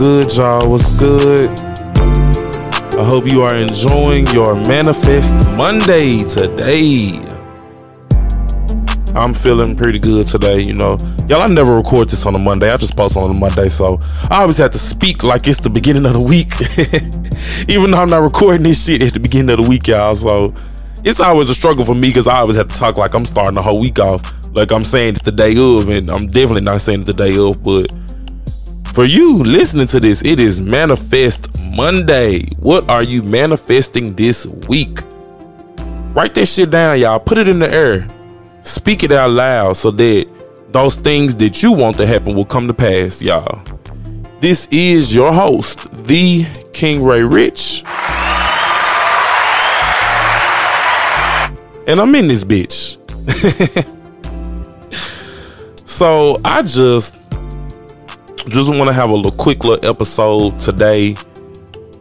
Good, y'all? What's good? I hope you are enjoying your Manifest Monday today. I'm feeling pretty good today, you know. Y'all, I never record this on a Monday. I just post on a Monday, so I always have to speak like it's the beginning of the week. Even though I'm not recording this shit at the beginning of the week, y'all. So it's always a struggle for me because I always have to talk like I'm starting the whole week off. Like I'm saying it the day of, and I'm definitely not saying it the day of, but for you listening to this, it is Manifest Monday. What are you manifesting this week? Write that shit down, y'all. Put it in the air. Speak it out loud so that those things that you want to happen will come to pass, y'all. This is your host, the King Ray Rich. And I'm in this bitch. so I just just want to have a little quick little episode today.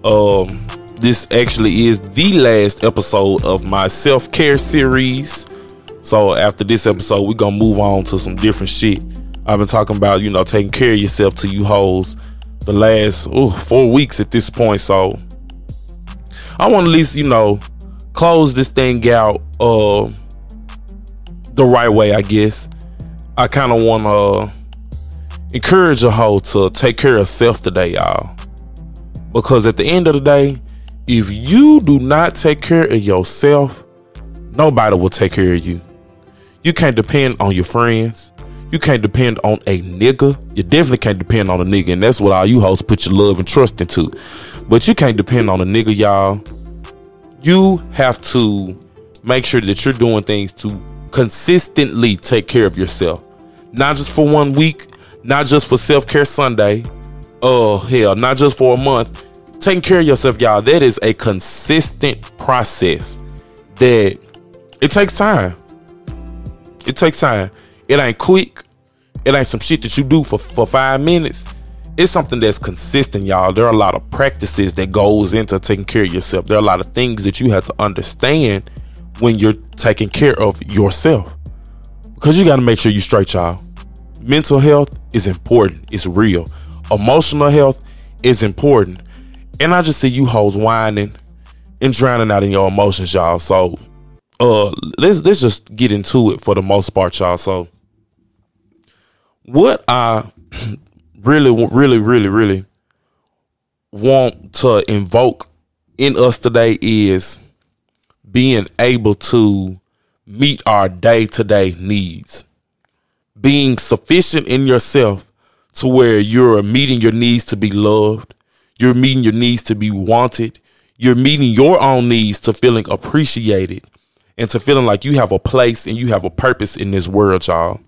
Um, this actually is the last episode of my self care series. So after this episode, we're gonna move on to some different shit. I've been talking about, you know, taking care of yourself to you hoes the last ooh, four weeks at this point. So I want to at least, you know, close this thing out uh the right way, I guess. I kind of want to encourage a hoe to take care of self today, y'all. Because at the end of the day, if you do not take care of yourself, nobody will take care of you. You can't depend on your friends. You can't depend on a nigga. You definitely can't depend on a nigga, and that's what all you hoes put your love and trust into. But you can't depend on a nigga, y'all. You have to make sure that you're doing things to consistently take care of yourself. Not just for one week, not just for Self Care Sunday. Oh, hell, not just for a month. Taking care of yourself, y'all, that is a consistent process that it takes time. It takes time. It ain't quick. It ain't some shit that you do for, for five minutes. It's something that's consistent, y'all. There are a lot of practices that goes into taking care of yourself. There are a lot of things that you have to understand when you're taking care of yourself. Because you got to make sure you straight, y'all mental health is important. It's real. Emotional health is important. And I just see you hoes whining and drowning out in your emotions, y'all. So uh let's let's just get into it for the most part, y'all. So what I really, really, really, really want to invoke in us today is being able to meet our day to day needs being sufficient in yourself to where you're meeting your needs to be loved, you're meeting your needs to be wanted, you're meeting your own needs to feeling appreciated and to feeling like you have a place and you have a purpose in this world, y'all.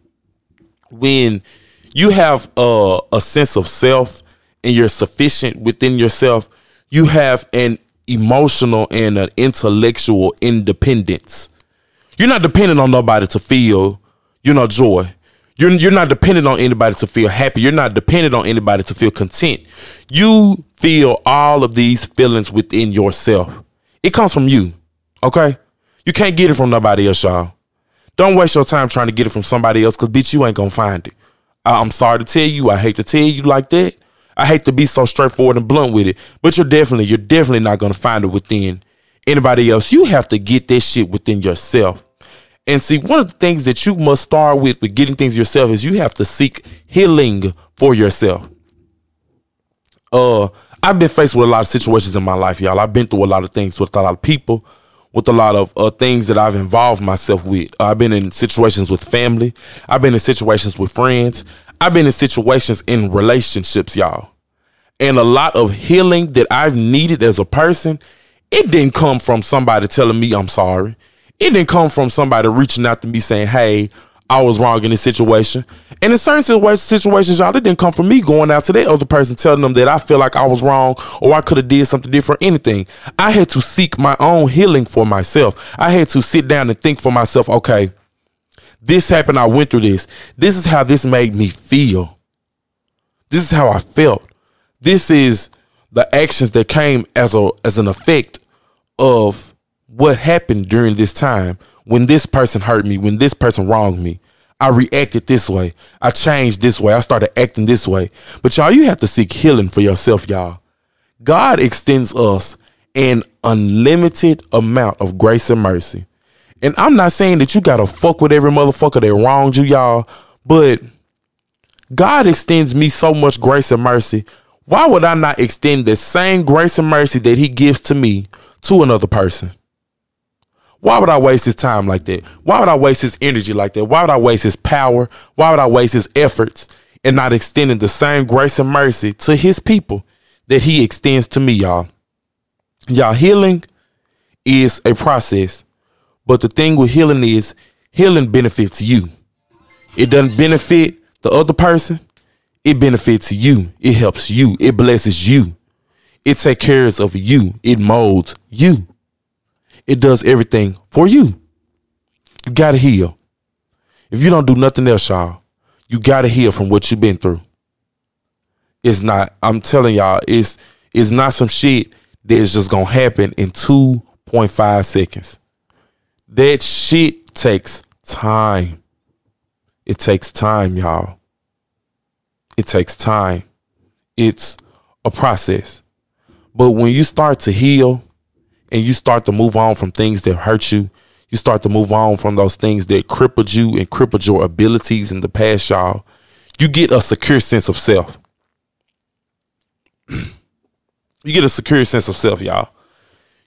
When you have a, a sense of self and you're sufficient within yourself, you have an emotional and an intellectual independence. You're not dependent on nobody to feel, you know, joy. You're you're not dependent on anybody to feel happy. You're not dependent on anybody to feel content. You feel all of these feelings within yourself. It comes from you. Okay? You can't get it from nobody else, y'all. Don't waste your time trying to get it from somebody else, cause bitch, you ain't gonna find it. I'm sorry to tell you. I hate to tell you like that. I hate to be so straightforward and blunt with it, but you're definitely, you're definitely not gonna find it within anybody else. You have to get this shit within yourself. And see, one of the things that you must start with with getting things yourself is you have to seek healing for yourself. Uh, I've been faced with a lot of situations in my life, y'all. I've been through a lot of things with a lot of people, with a lot of uh, things that I've involved myself with. I've been in situations with family. I've been in situations with friends. I've been in situations in relationships, y'all. And a lot of healing that I've needed as a person, it didn't come from somebody telling me I'm sorry. It didn't come from somebody reaching out to me saying, hey, I was wrong in this situation. And in certain situations, y'all, it didn't come from me going out to that other person telling them that I feel like I was wrong or I could have did something different, anything. I had to seek my own healing for myself. I had to sit down and think for myself, okay, this happened, I went through this. This is how this made me feel. This is how I felt. This is the actions that came as a as an effect of what happened during this time when this person hurt me, when this person wronged me. I reacted this way. I changed this way. I started acting this way. But y'all, you have to seek healing for yourself, y'all. God extends us an unlimited amount of grace and mercy. And I'm not saying that you gotta fuck with every motherfucker that wronged you, y'all, but God extends me so much grace and mercy. Why would I not extend the same grace and mercy that He gives to me to another person? Why would I waste his time like that? Why would I waste his energy like that? Why would I waste his power? Why would I waste his efforts and not extending the same grace and mercy to his people that he extends to me, y'all? Y'all, healing is a process. But the thing with healing is healing benefits you. It doesn't benefit the other person. It benefits you. It helps you. It blesses you. It takes care of you. It molds you. It does everything for you. You gotta heal. If you don't do nothing else, y'all, you gotta heal from what you've been through. It's not, I'm telling y'all, it's it's not some shit that is just gonna happen in 2.5 seconds. That shit takes time. It takes time, y'all. It takes time. It's a process. But when you start to heal, and you start to move on from things that hurt you. You start to move on from those things that crippled you and crippled your abilities in the past, y'all. You get a secure sense of self. you get a secure sense of self, y'all.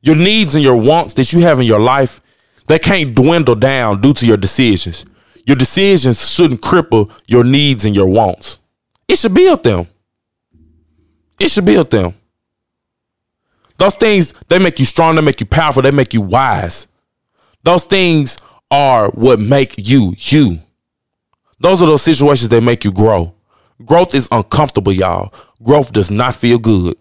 Your needs and your wants that you have in your life, they can't dwindle down due to your decisions. Your decisions shouldn't cripple your needs and your wants. It should build them. It should build them. Those things, they make you strong, they make you powerful, they make you wise. Those things are what make you you. Those are those situations that make you grow. Growth is uncomfortable, y'all. Growth does not feel good.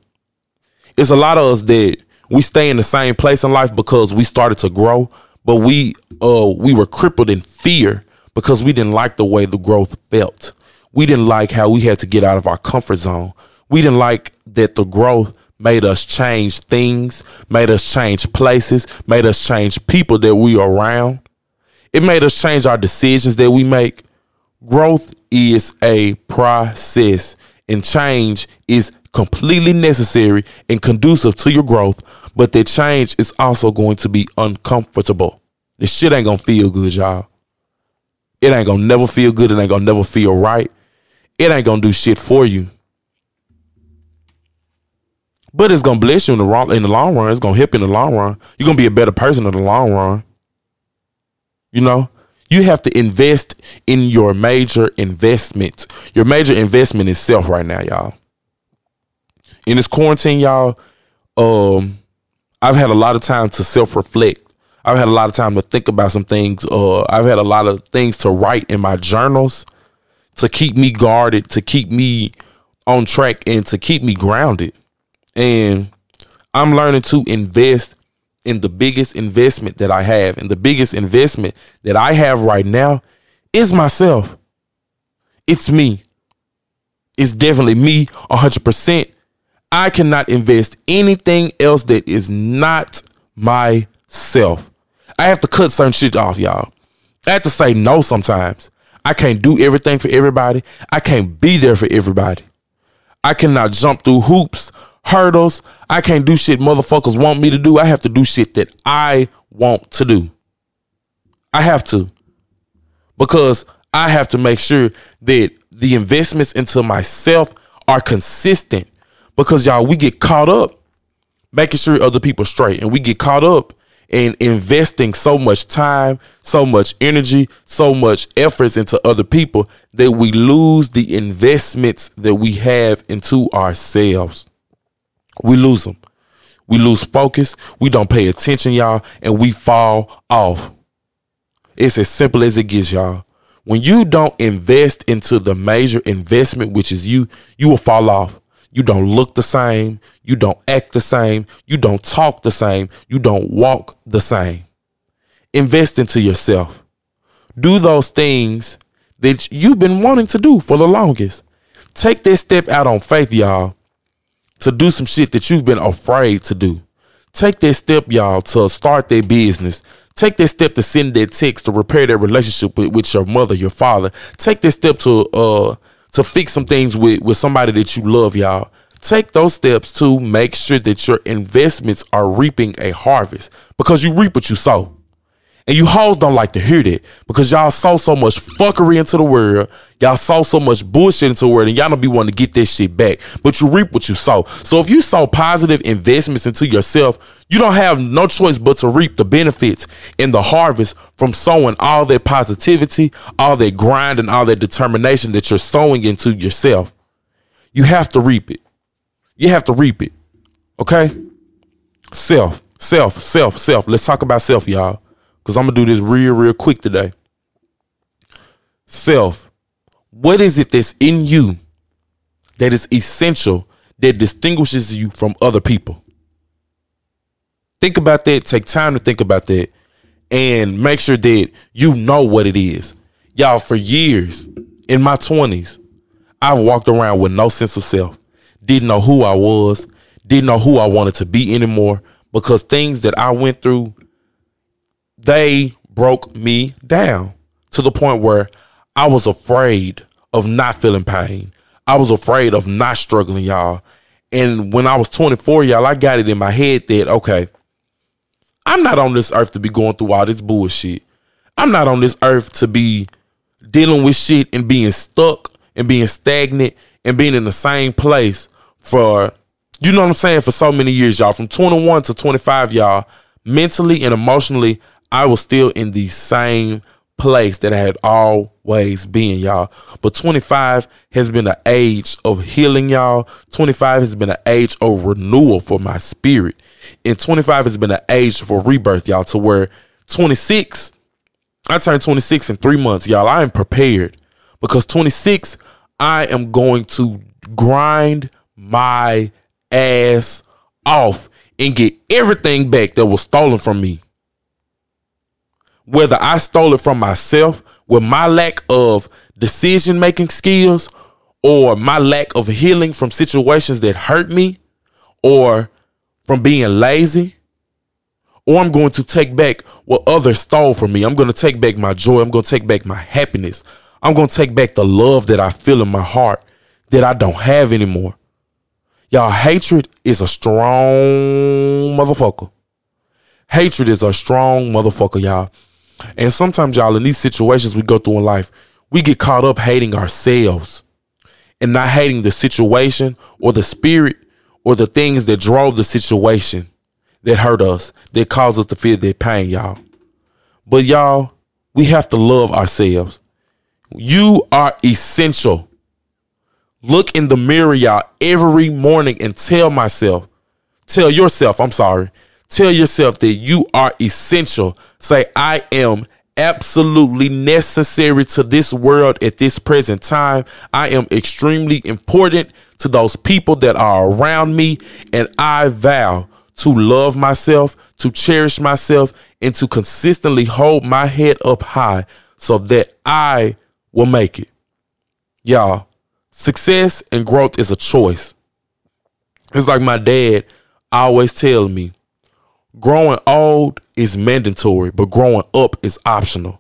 It's a lot of us that we stay in the same place in life because we started to grow, but we uh we were crippled in fear because we didn't like the way the growth felt. We didn't like how we had to get out of our comfort zone. We didn't like that the growth made us change things, made us change places, made us change people that we are around. It made us change our decisions that we make. Growth is a process, and change is completely necessary and conducive to your growth, but that change is also going to be uncomfortable. This shit ain't gonna feel good, y'all. It ain't gonna never feel good. It ain't gonna never feel right. It ain't gonna do shit for you. But it's gonna bless you in the wrong in the long run. It's gonna help you in the long run. You're gonna be a better person in the long run. You know, you have to invest in your major investment. Your major investment is self right now, y'all. In this quarantine, y'all, um, I've had a lot of time to self reflect. I've had a lot of time to think about some things. Uh, I've had a lot of things to write in my journals to keep me guarded, to keep me on track, and to keep me grounded. And I'm learning to invest in the biggest investment that I have. And the biggest investment that I have right now is myself. It's me. It's definitely me 100%. I cannot invest anything else that is not myself. I have to cut certain shit off, y'all. I have to say no sometimes. I can't do everything for everybody. I can't be there for everybody. I cannot jump through hoops hurdles. I can't do shit motherfuckers want me to do. I have to do shit that I want to do. I have to. Because I have to make sure that the investments into myself are consistent. Because y'all, we get caught up making sure other people straight and we get caught up in investing so much time, so much energy, so much efforts into other people that we lose the investments that we have into ourselves we lose them. We lose focus. We don't pay attention, y'all, and we fall off. It's as simple as it gets, y'all. When you don't invest into the major investment, which is you, you will fall off. You don't look the same. You don't act the same. You don't talk the same. You don't walk the same. Invest into yourself. Do those things that you've been wanting to do for the longest. Take that step out on faith, y'all to do some shit that you've been afraid to do. Take that step, y'all, to start their business, Take that step to send that text to repair that relationship with, with your mother, your father. Take that step to uh to fix some things with with somebody that you love, y'all. Take those steps to make sure that your investments are reaping a harvest because you reap what you sow. And you hoes don't like to hear that because y'all saw so much fuckery into the world. Y'all saw so much bullshit into the world and y'all don't be wanting to get this shit back. But you reap what you sow. So if you sow positive investments into yourself, you don't have no choice but to reap the benefits and the harvest from sowing all that positivity, all that grind, and all that determination that you're sowing into yourself. You have to reap it. You have to reap it. Okay? Self, self, self, self. Let's talk about self, y'all because I'm gonna do this real, real quick today. Self, what is it that's in you that is essential that distinguishes you from other people? Think about that. Take time to think about that and make sure that you know what it is. Y'all, for years in my 20s, I've walked around with no sense of self. Didn't know who I was, didn't know who I wanted to be anymore because things that I went through they broke me down to the point where I was afraid of not feeling pain. I was afraid of not struggling, y'all. And when I was 24, y'all, I got it in my head that, okay, I'm not on this earth to be going through all this bullshit. I'm not on this earth to be dealing with shit and being stuck and being stagnant and being in the same place for, you know what I'm saying, for so many years, y'all. From 21 to 25, y'all, mentally and emotionally, I was still in the same place that I had always been, y'all. But 25 has been an age of healing, y'all. 25 has been an age of renewal for my spirit. And 25 has been an age for rebirth, y'all, to where 26, I turned 26 in three months, y'all. I am prepared because 26, I am going to grind my ass off and get everything back that was stolen from me whether I stole it from myself with my lack of decision making skills or my lack of healing from situations that hurt me or from being lazy or I'm going to take back what others stole from me. I'm going to take back my joy. I'm going to take back my happiness. I'm going to take back the love that I feel in my heart that I don't have anymore. Y'all, hatred is a strong motherfucker. Hatred is a strong motherfucker, y'all. And sometimes, y'all, in these situations we go through in life, we get caught up hating ourselves and not hating the situation or the spirit or the things that drove the situation that hurt us, that caused us to feel that pain, y'all. But y'all, we have to love ourselves. You are essential. Look in the mirror, y'all, every morning and tell myself, tell yourself, I'm sorry, Tell yourself that you are essential. Say, I am absolutely necessary to this world at this present time. I am extremely important to those people that are around me. And I vow to love myself, to cherish myself, and to consistently hold my head up high so that I will make it. Y'all, success and growth is a choice. It's like my dad always tell me growing old is mandatory, but growing up is optional.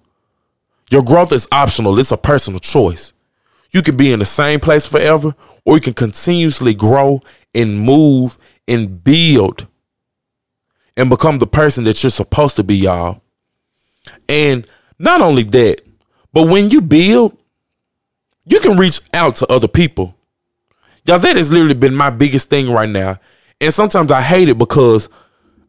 Your growth is optional, it's a personal choice. You can be in the same place forever, or you can continuously grow and move and build and become the person that you're supposed to be, y'all. And not only that, but when you build, you can reach out to other people. Y'all, that has literally been my biggest thing right now. And sometimes I hate it because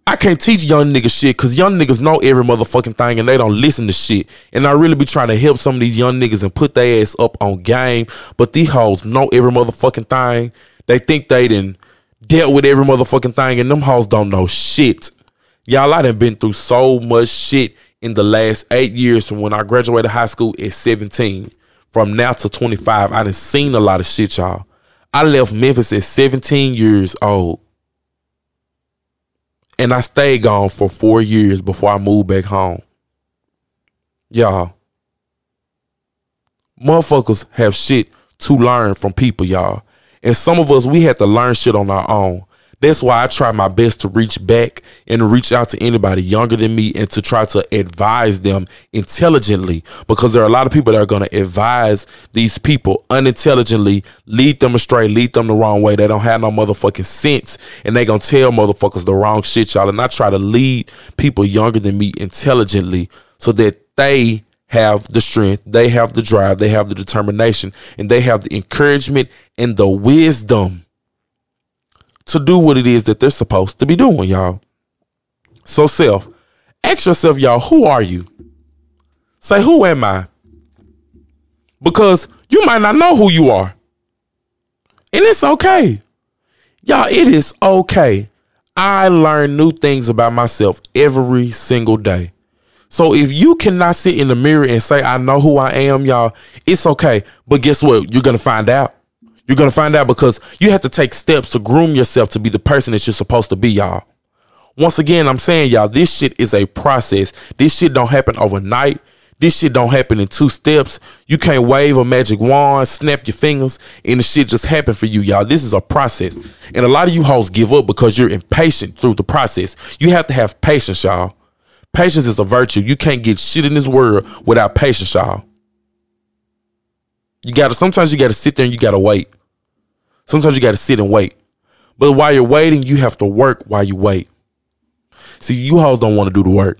I can't teach young niggas shit because young niggas know every motherfucking thing and they don't listen to shit. And I really be trying to help some of these young niggas and put their ass up on game. But these hoes know every motherfucking thing. They think they done dealt with every motherfucking thing and them hoes don't know shit. Y'all, I done been through so much shit in the last eight years from when I graduated high school at 17. From now to 25, I done seen a lot of shit, y'all. I left Memphis at 17 years old. And I stayed gone for four years before I moved back home. Y'all, motherfuckers have shit to learn from people, y'all. And some of us, we had to learn shit on our own. That's why I try my best to reach back and reach out to anybody younger than me and to try to advise them intelligently because there are a lot of people that are going to advise these people unintelligently, lead them astray, lead them the wrong way. They don't have no motherfucking sense and they going to tell motherfuckers the wrong shit, y'all. And I try to lead people younger than me intelligently so that they have the strength, they have the drive, they have the determination, and they have the encouragement and the wisdom to do what it is that they're supposed to be doing, y'all. So, self, ask yourself, y'all, who are you? Say, who am I? Because you might not know who you are. And it's okay. Y'all, it is okay. I learn new things about myself every single day. So if you cannot sit in the mirror and say, I know who I am, y'all, it's okay. But guess what? You're going to find out. You're to find out because you have to take steps to groom yourself to be the person that you're supposed to be, y'all. Once again, I'm saying, y'all, this shit is a process. This shit don't happen overnight. This shit don't happen in two steps. You can't wave a magic wand, snap your fingers, and the shit just happen for you, y'all. This is a process. And a lot of you hoes give up because you're impatient through the process. You have to have patience, y'all. Patience is a virtue. You can't get shit in this world without patience, y'all. You gotta sometimes you gotta sit there and you gotta wait. Sometimes you gotta sit and wait. But while you're waiting, you have to work while you wait. See, you hoes don't want to do the work.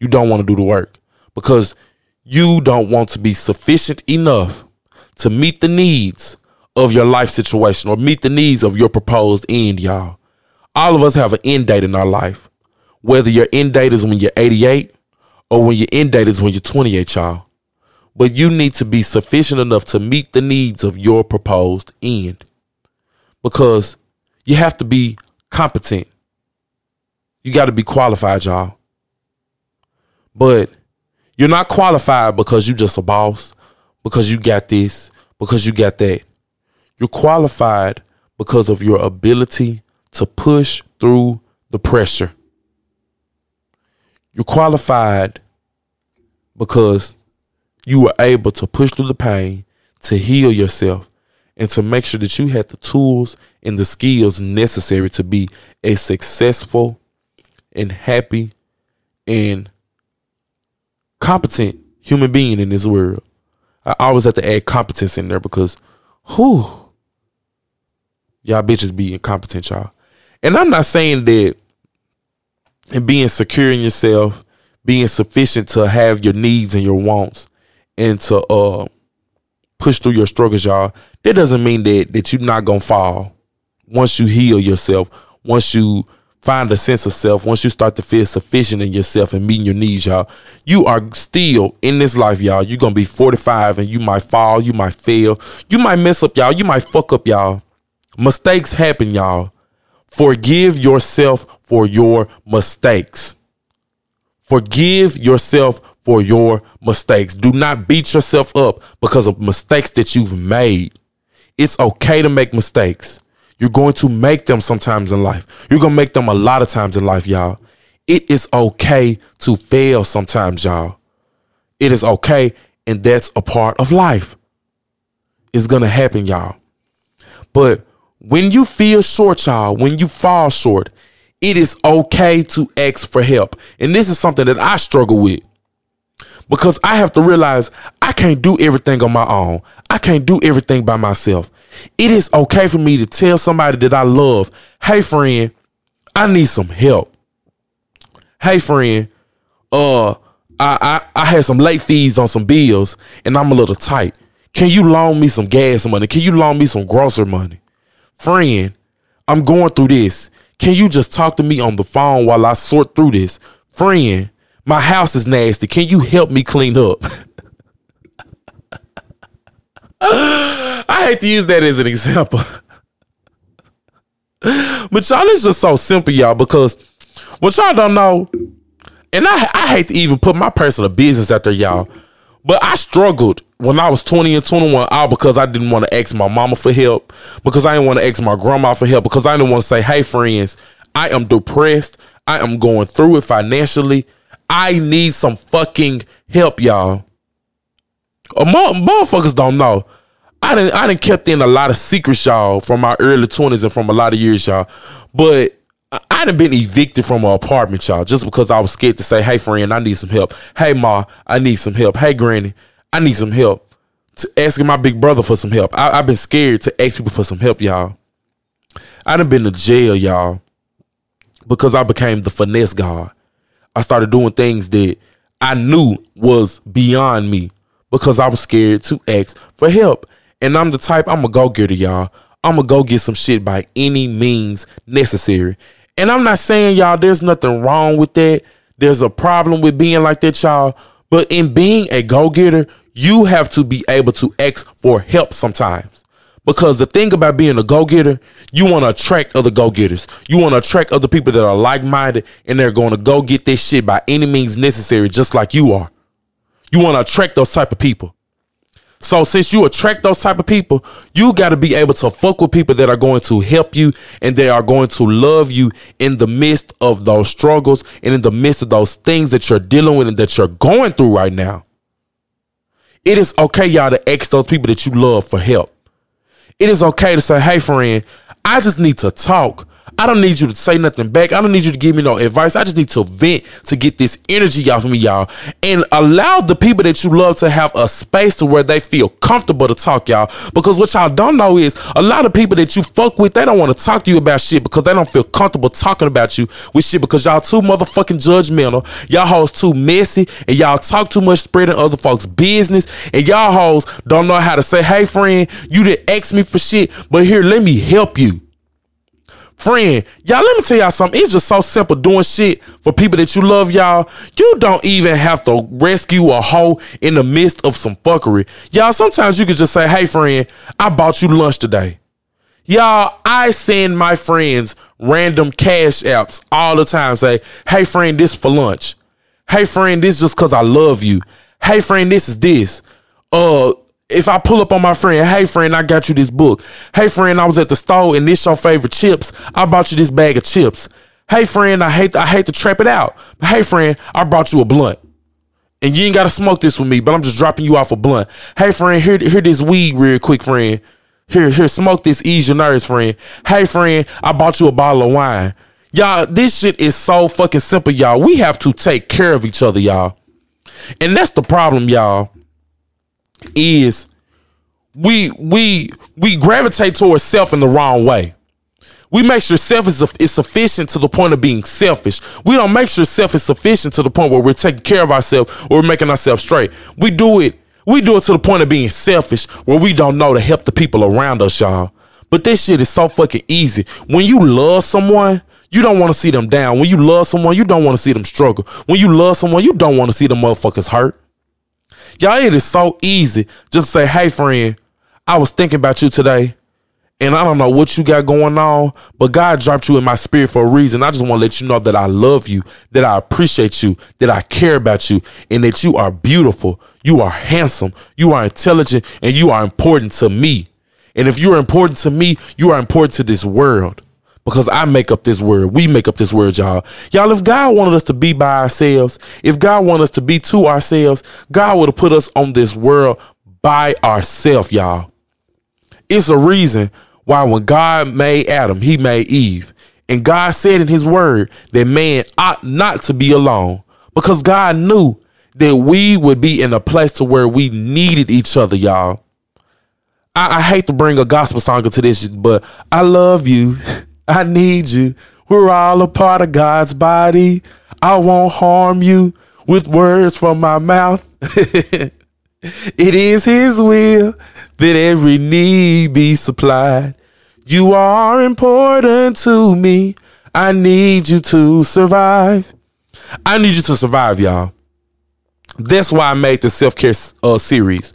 You don't want to do the work because you don't want to be sufficient enough to meet the needs of your life situation or meet the needs of your proposed end, y'all. All of us have an end date in our life whether your end date is when you're 88 or when your end date is when you're 28, y'all. But you need to be sufficient enough to meet the needs of your proposed end because you have to be competent. You got to be qualified, y'all. But you're not qualified because you just a boss, because you got this, because you got that. You're qualified because of your ability to push through the pressure. You're qualified because you were able to push through the pain, to heal yourself, and to make sure that you had the tools and the skills necessary to be a successful and happy and competent human being in this world. I always have to add competence in there because who y'all bitches be incompetent, y'all. And I'm not saying that and being secure in yourself, being sufficient to have your needs and your wants and to uh push through your struggles, y'all. That doesn't mean that that you're not gonna fall. Once you heal yourself, once you find a sense of self, once you start to feel sufficient in yourself and meeting your needs, y'all, you are still in this life, y'all. You're gonna be 45 and you might fall, you might fail, you might mess up, y'all, you might fuck up, y'all. Mistakes happen, y'all. Forgive yourself for your mistakes. Forgive yourself for your mistakes. Do not beat yourself up because of mistakes that you've made. It's okay to make mistakes. You're going to make them sometimes in life. You're going to make them a lot of times in life, y'all. It is okay to fail sometimes, y'all. It is okay, and that's a part of life. It's going to happen, y'all. But when you feel short, y'all, when you fall short, it is okay to ask for help. And this is something that I struggle with because I have to realize I can't do everything on my own. I can't do everything by myself. It is okay for me to tell somebody that I love, hey friend, I need some help. Hey friend, uh, I, I I had some late fees on some bills and I'm a little tight. Can you loan me some gas money? Can you loan me some grocery money? friend, I'm going through this. Can you just talk to me on the phone while I sort through this? Friend, my house is nasty. Can you help me clean up? I hate to use that as an example. but y'all, it's just so simple, y'all, because what y'all don't know, and I, I hate to even put my personal business out there, y'all, but I struggled when I was 20 and 21 all because I didn't want to ask my mama for help, because I didn't want to ask my grandma for help, because I didn't want to say, hey, friends, I am depressed. I am going through it financially. I need some fucking help, y'all. Uh, motherfuckers don't know. I didn't I didn't kept in a lot of secrets, y'all, from my early 20s and from a lot of years, y'all. But I, done been evicted from an apartment, y'all, just because I was scared to say, hey friend, I need some help. Hey Ma, I need some help. Hey Granny, I need some help. To asking my big brother for some help. I, I've been scared to ask people for some help, y'all. I done been to jail, y'all, because I became the finesse god. I started doing things that I knew was beyond me because I was scared to ask for help. And I'm the type, I'm a go getter, y'all. I'm gonna go get some shit by any means necessary. And I'm not saying, y'all, there's nothing wrong with that. There's a problem with being like that, y'all. But in being a go getter, you have to be able to ask for help sometimes. Because the thing about being a go getter, you want to attract other go getters. You want to attract other people that are like minded and they're going to go get this shit by any means necessary, just like you are. You want to attract those type of people. So since you attract those type of people, you got to be able to fuck with people that are going to help you and they are going to love you in the midst of those struggles and in the midst of those things that you're dealing with and that you're going through right now. It is okay, y'all, to ask those people that you love for help. It is okay to say, hey, friend, I just need to talk. I don't need you to say nothing back. I don't need you to give me no advice. I just need to vent to get this energy off of me, y'all. And allow the people that you love to have a space to where they feel comfortable to talk, y'all. Because what y'all don't know is a lot of people that you fuck with, they don't want to talk to you about shit because they don't feel comfortable talking about you with shit because y'all too motherfucking judgmental. Y'all hoes too messy and y'all talk too much spreading other folks' business. And y'all hoes don't know how to say, hey friend, you didn't ask me for shit, but here, let me help you. Friend, y'all, let me tell y'all something. It's just so simple doing shit for people that you love, y'all. You don't even have to rescue a hoe in the midst of some fuckery. Y'all, sometimes you can just say, hey, friend, I bought you lunch today. Y'all, I send my friends random cash apps all the time. Say, hey, friend, this for lunch. Hey, friend, this just because I love you. Hey, friend, this is this. Uh, if I pull up on my friend, hey friend, I got you this book. Hey friend, I was at the store and this your favorite chips. I bought you this bag of chips. Hey friend, I hate I hate to trap it out. But hey friend, I brought you a blunt. And you ain't gotta smoke this with me, but I'm just dropping you off a blunt. Hey friend, here, here this weed real quick, friend. Here, here, smoke this, ease your nerves, friend. Hey friend, I bought you a bottle of wine. Y'all, this shit is so fucking simple, y'all. We have to take care of each other, y'all. And that's the problem, y'all is we we we gravitate towards self in the wrong way. We make sure self is, is sufficient to the point of being selfish. We don't make sure self is sufficient to the point where we're taking care of ourselves or we're making ourselves straight. We do it. We do it to the point of being selfish where we don't know to help the people around us, y'all. But this shit is so fucking easy. When you love someone, you don't want to see them down. When you love someone, you don't want to see them struggle. When you love someone, you don't want to see them motherfuckers hurt. Y'all, it is so easy just to say, hey, friend, I was thinking about you today. And I don't know what you got going on, but God dropped you in my spirit for a reason. I just want to let you know that I love you, that I appreciate you, that I care about you, and that you are beautiful, you are handsome, you are intelligent, and you are important to me. And if you are important to me, you are important to this world because I make up this word. We make up this word, y'all. Y'all, if God wanted us to be by ourselves, if God wanted us to be to ourselves, God would have put us on this world by ourselves, y'all. It's a reason why when God made Adam, he made Eve. And God said in his word that man ought not to be alone because God knew that we would be in a place to where we needed each other, y'all. I, I hate to bring a gospel song into this, but I love you. I need you. We're all a part of God's body. I won't harm you with words from my mouth. it is His will that every need be supplied. You are important to me. I need you to survive. I need you to survive, y'all. That's why I made the self care uh, series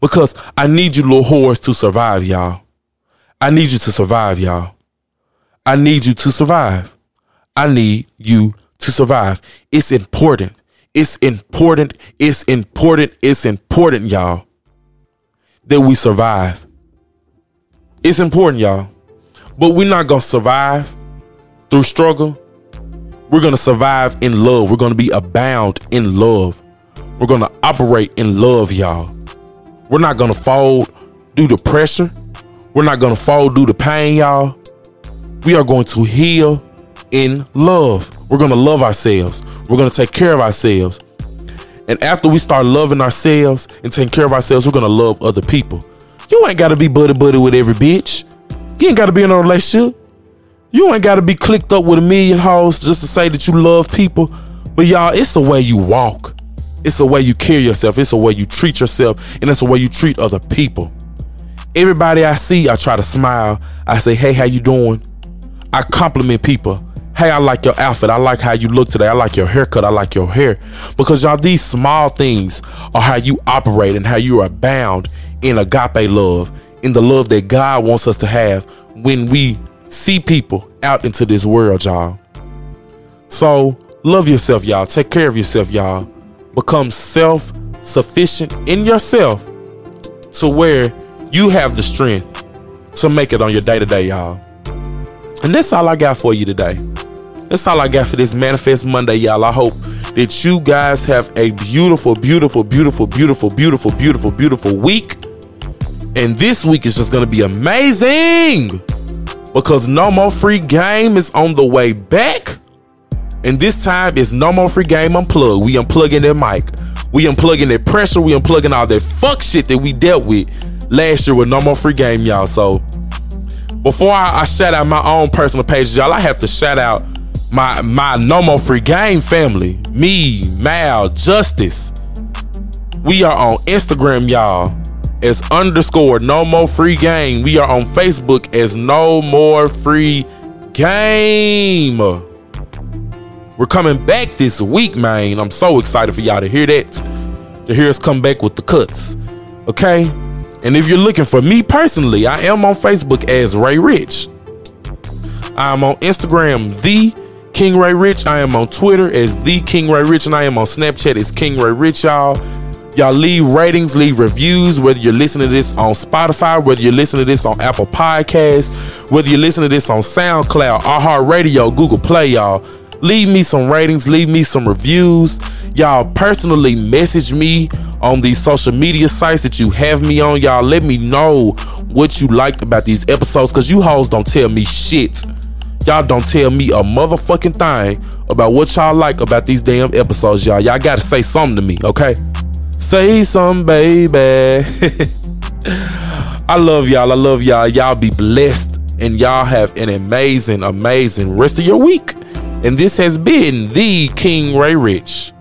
because I need you little whores to survive, y'all. I need you to survive, y'all. I need you to survive. I need you to survive. It's important. It's important. It's important. It's important, y'all, that we survive. It's important, y'all. But we're not going to survive through struggle. We're going to survive in love. We're going to be abound in love. We're going to operate in love, y'all. We're not going to fold. due to pressure. We're not gonna fold due to pain, y'all. We are going to heal in love. We're gonna love ourselves. We're gonna take care of ourselves. And after we start loving ourselves and taking care of ourselves, we're gonna love other people. You ain't gotta be buddy buddy with every bitch. You ain't gotta be in a relationship. You ain't gotta be clicked up with a million hoes just to say that you love people. But y'all, it's the way you walk. It's the way you carry yourself. It's the way you treat yourself. And it's the way you treat other people. Everybody I see, I try to smile. I say, hey, how you doing? I compliment people. Hey, I like your outfit. I like how you look today. I like your haircut. I like your hair. Because y'all, these small things are how you operate and how you are bound in agape love, in the love that God wants us to have when we see people out into this world, y'all. So love yourself, y'all. Take care of yourself, y'all. Become self sufficient in yourself to where you have the strength to make it on your day to day, y'all. And that's all I got for you today. That's all I got for this Manifest Monday, y'all. I hope that you guys have a beautiful, beautiful, beautiful, beautiful, beautiful, beautiful, beautiful week. And this week is just going to be amazing because No More Free Game is on the way back. And this time it's No More Free Game Unplugged. We unplugging that mic. We unplugging that pressure. We unplugging all that fuck shit that we dealt with last year with No More Free Game, y'all. So before I, I shout out my own personal pages, y'all, I have to shout out my my No More Free Game family. Me, Mal, Justice. We are on Instagram, y'all, as underscore No More Free Game. We are on Facebook as No More Free Game. We're coming back this week, man. I'm so excited for y'all to hear that. To hear us come back with the cuts. Okay? And if you're looking for me personally, I am on Facebook as Ray Rich. I'm on Instagram, the King Ray Rich. I am on Twitter as the King Ray Rich, and I am on Snapchat as King Ray Rich, y'all. Y'all leave ratings, leave reviews, whether you're listening to this on Spotify, whether you're listening to this on Apple Podcasts, whether you're listening to this on SoundCloud, iHeartRadio, Google Play, y'all. Leave me some ratings, leave me some reviews. Y'all personally message me on these social media sites that you have me on. Y'all let me know what you liked about these episodes because you hoes don't tell me shit. Y'all don't tell me a motherfucking thing about what y'all like about these damn episodes, y'all. Y'all gotta say something to me, okay? Say something, baby. I love y'all. I love y'all. Y'all be blessed and y'all have an amazing, amazing rest of your week. And this has been the King Ray Rich.